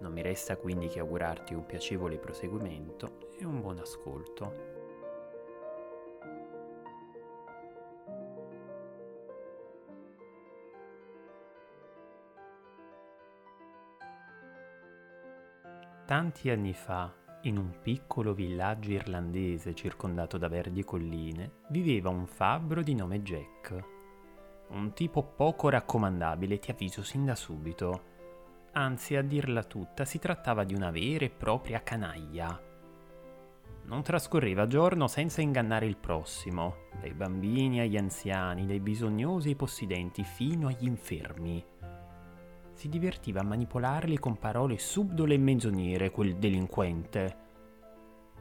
non mi resta quindi che augurarti un piacevole proseguimento e un buon ascolto. Tanti anni fa, in un piccolo villaggio irlandese circondato da verdi colline, viveva un fabbro di nome Jack. Un tipo poco raccomandabile, ti avviso sin da subito Anzi, a dirla tutta, si trattava di una vera e propria canaglia. Non trascorreva giorno senza ingannare il prossimo, dai bambini agli anziani, dai bisognosi ai possidenti, fino agli infermi. Si divertiva a manipolarli con parole subdole e menzognere, quel delinquente.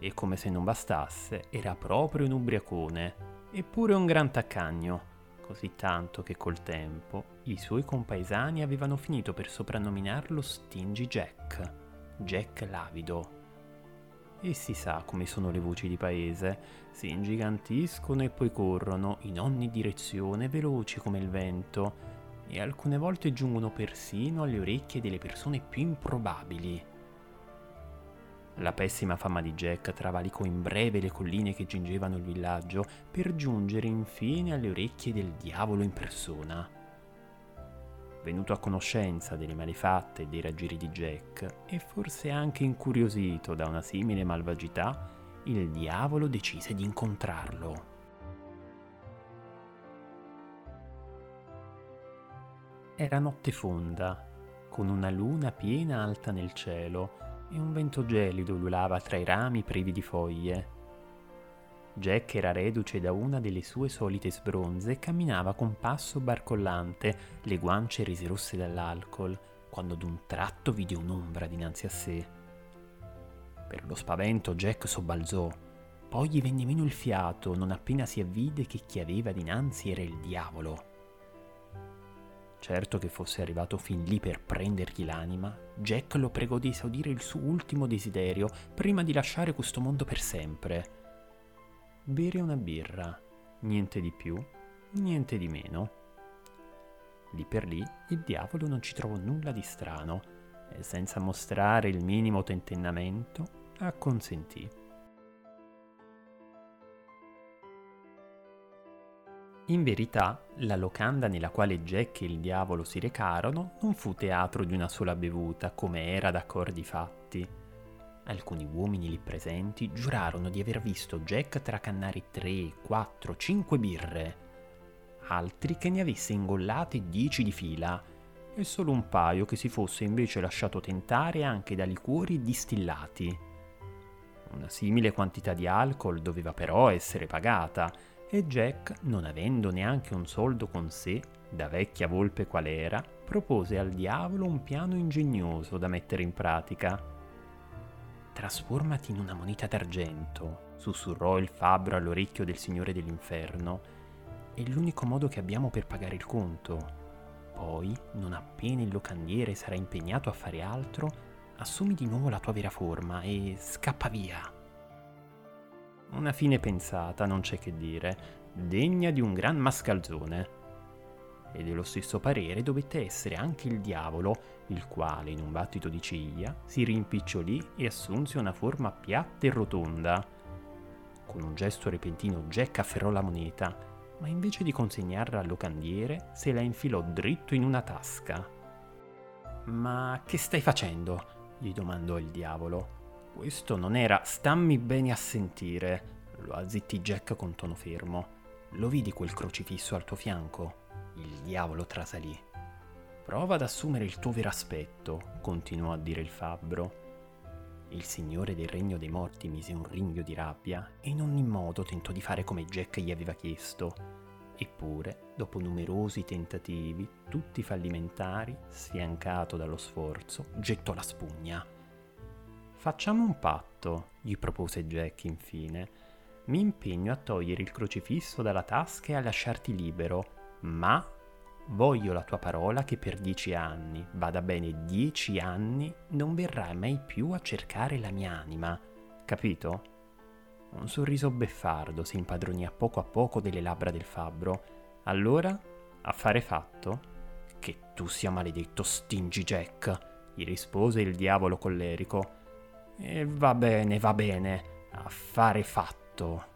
E come se non bastasse, era proprio un ubriacone, eppure un gran taccagno così tanto che col tempo i suoi compaesani avevano finito per soprannominarlo Stingy Jack, Jack l'avido. E si sa come sono le voci di paese, si ingigantiscono e poi corrono in ogni direzione veloci come il vento, e alcune volte giungono persino alle orecchie delle persone più improbabili. La pessima fama di Jack travalicò in breve le colline che gingevano il villaggio per giungere infine alle orecchie del diavolo in persona. Venuto a conoscenza delle malefatte e dei raggiri di Jack, e forse anche incuriosito da una simile malvagità, il diavolo decise di incontrarlo. Era notte fonda, con una luna piena alta nel cielo e un vento gelido ululava tra i rami privi di foglie. Jack era reduce da una delle sue solite sbronze e camminava con passo barcollante, le guance rese rosse dall'alcol, quando d'un tratto vide un'ombra dinanzi a sé. Per lo spavento Jack sobbalzò, poi gli venne meno il fiato non appena si avvide che chi aveva dinanzi era il diavolo. Certo che fosse arrivato fin lì per prendergli l'anima, Jack lo pregò di esaudire il suo ultimo desiderio prima di lasciare questo mondo per sempre. Bere una birra, niente di più, niente di meno. Lì per lì il diavolo non ci trovò nulla di strano e senza mostrare il minimo tentennamento acconsentì. In verità, la locanda nella quale Jack e il diavolo si recarono non fu teatro di una sola bevuta, come era d'accordi fatti. Alcuni uomini lì presenti giurarono di aver visto Jack tracannare tre, quattro, cinque birre, altri che ne avesse ingollate dieci di fila, e solo un paio che si fosse invece lasciato tentare anche da liquori distillati. Una simile quantità di alcol doveva però essere pagata, e Jack, non avendo neanche un soldo con sé, da vecchia volpe qual era, propose al diavolo un piano ingegnoso da mettere in pratica. Trasformati in una moneta d'argento, sussurrò il fabbro all'orecchio del signore dell'inferno. È l'unico modo che abbiamo per pagare il conto. Poi, non appena il locandiere sarà impegnato a fare altro, assumi di nuovo la tua vera forma e scappa via. Una fine pensata, non c'è che dire, degna di un gran mascalzone. E dello stesso parere dovette essere anche il diavolo, il quale, in un battito di ciglia, si rimpicciolì e assunse una forma piatta e rotonda. Con un gesto repentino Jack afferrò la moneta, ma invece di consegnarla al locandiere, se la infilò dritto in una tasca. Ma che stai facendo? gli domandò il diavolo. Questo non era stammi bene a sentire, lo azzittì Jack con tono fermo. Lo vidi quel crocifisso al tuo fianco? Il diavolo trasalì. Prova ad assumere il tuo vero aspetto, continuò a dire il fabbro. Il signore del regno dei morti mise un ringhio di rabbia e in ogni modo tentò di fare come Jack gli aveva chiesto. Eppure, dopo numerosi tentativi, tutti fallimentari, sfiancato dallo sforzo, gettò la spugna. Facciamo un patto gli propose Jack infine. Mi impegno a togliere il crocifisso dalla tasca e a lasciarti libero, ma voglio la tua parola che per dieci anni, vada bene dieci anni, non verrai mai più a cercare la mia anima. Capito? Un sorriso beffardo si impadronì a poco a poco delle labbra del fabbro. Allora, affare fatto? Che tu sia maledetto, stingi Jack, gli rispose il diavolo collerico. E va bene, va bene, affare fatto.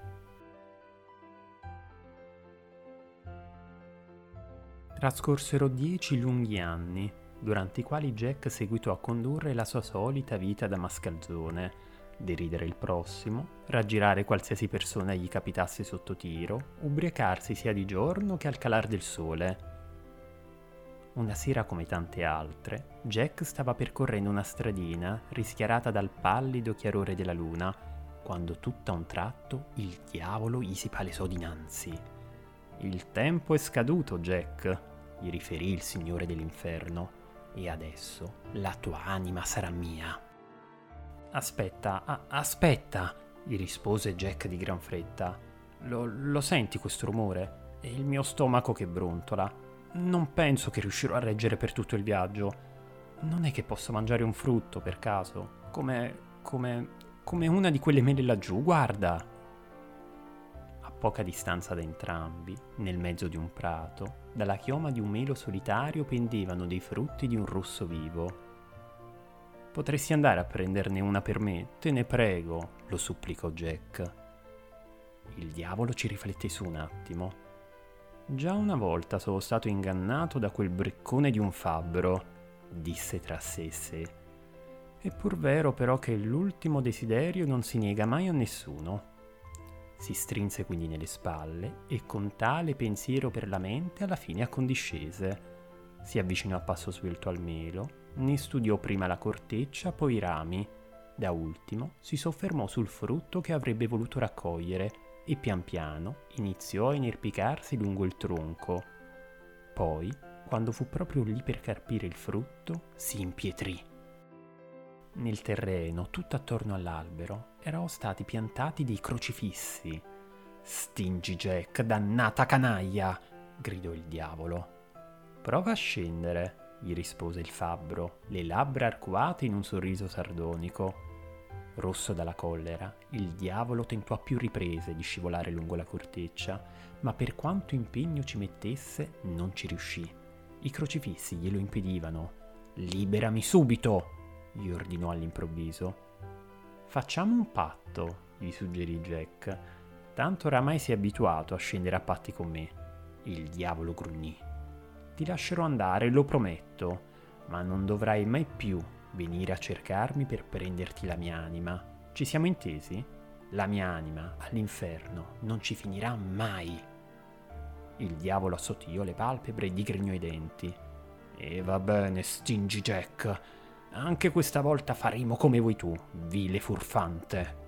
Trascorsero dieci lunghi anni, durante i quali Jack seguitò a condurre la sua solita vita da mascalzone, deridere il prossimo, raggirare qualsiasi persona gli capitasse sotto tiro, ubriacarsi sia di giorno che al calar del sole. Una sera come tante altre, Jack stava percorrendo una stradina rischiarata dal pallido chiarore della luna, quando tutto a un tratto il diavolo gli si palesò dinanzi. Il tempo è scaduto, Jack, gli riferì il Signore dell'inferno, e adesso la tua anima sarà mia. Aspetta, a- aspetta, gli rispose Jack di gran fretta. Lo, lo senti questo rumore? È il mio stomaco che brontola. Non penso che riuscirò a reggere per tutto il viaggio. Non è che posso mangiare un frutto per caso? Come. come. come una di quelle mele laggiù, guarda! poca distanza da entrambi, nel mezzo di un prato, dalla chioma di un melo solitario pendevano dei frutti di un rosso vivo. Potresti andare a prenderne una per me, te ne prego, lo supplicò Jack. Il diavolo ci rifletté su un attimo. Già una volta sono stato ingannato da quel briccone di un fabbro, disse tra sé e sé. È pur vero però che l'ultimo desiderio non si nega mai a nessuno. Si strinse quindi nelle spalle e con tale pensiero per la mente alla fine accondiscese. Si avvicinò a passo svelto al melo, ne studiò prima la corteccia, poi i rami. Da ultimo si soffermò sul frutto che avrebbe voluto raccogliere e pian piano iniziò a inerpicarsi lungo il tronco. Poi, quando fu proprio lì per carpire il frutto, si impietrì. Nel terreno, tutto attorno all'albero, erano stati piantati dei crocifissi. Stingi Jack, dannata canaglia! gridò il diavolo. Prova a scendere, gli rispose il fabbro, le labbra arcuate in un sorriso sardonico. Rosso dalla collera, il diavolo tentò a più riprese di scivolare lungo la corteccia, ma per quanto impegno ci mettesse non ci riuscì. I crocifissi glielo impedivano. Liberami subito! gli ordinò all'improvviso. Facciamo un patto, gli suggerì Jack. Tanto oramai sei abituato a scendere a patti con me. Il diavolo grugnì. Ti lascerò andare, lo prometto, ma non dovrai mai più venire a cercarmi per prenderti la mia anima. Ci siamo intesi? La mia anima all'inferno non ci finirà mai. Il diavolo assottigliò le palpebre e digrignò i denti. E va bene, stingi Jack. Anche questa volta faremo come vuoi tu, vile furfante.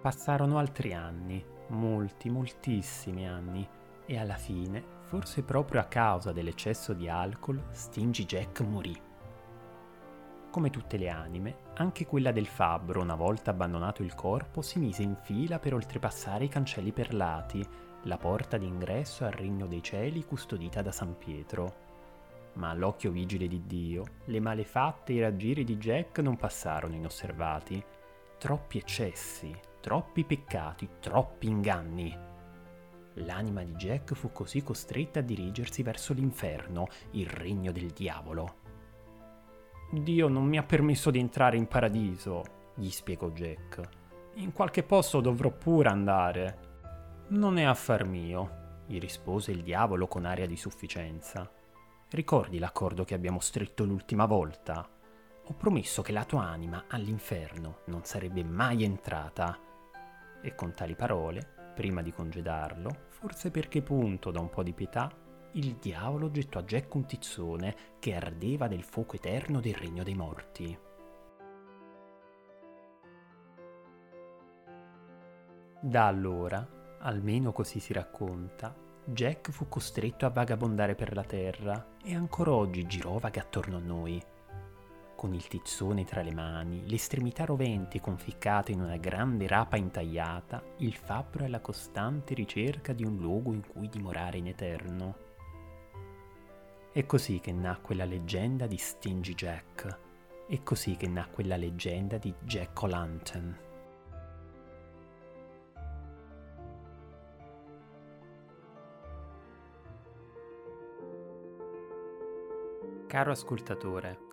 Passarono altri anni, molti, moltissimi anni, e alla fine, forse proprio a causa dell'eccesso di alcol, Stingy Jack morì. Come tutte le anime, anche quella del fabbro, una volta abbandonato il corpo, si mise in fila per oltrepassare i cancelli perlati la porta d'ingresso al regno dei cieli custodita da San Pietro. Ma all'occhio vigile di Dio, le malefatte e i raggiri di Jack non passarono inosservati. Troppi eccessi, troppi peccati, troppi inganni. L'anima di Jack fu così costretta a dirigersi verso l'inferno, il regno del diavolo. Dio non mi ha permesso di entrare in paradiso, gli spiegò Jack. In qualche posto dovrò pure andare. Non è affar mio, gli rispose il diavolo con aria di sufficienza. Ricordi l'accordo che abbiamo stretto l'ultima volta? Ho promesso che la tua anima all'inferno non sarebbe mai entrata. E con tali parole, prima di congedarlo, forse perché punto da un po' di pietà, il diavolo gettò a Jack un tizzone che ardeva del fuoco eterno del regno dei morti. Da allora almeno così si racconta, Jack fu costretto a vagabondare per la terra e ancora oggi girovaga attorno a noi, con il tizzone tra le mani, le estremità roventi conficcate in una grande rapa intagliata, il fabbro è alla costante ricerca di un luogo in cui dimorare in eterno. È così che nacque la leggenda di Stingy Jack. È così che nacque la leggenda di Jack O'Lantern. Caro ascoltatore,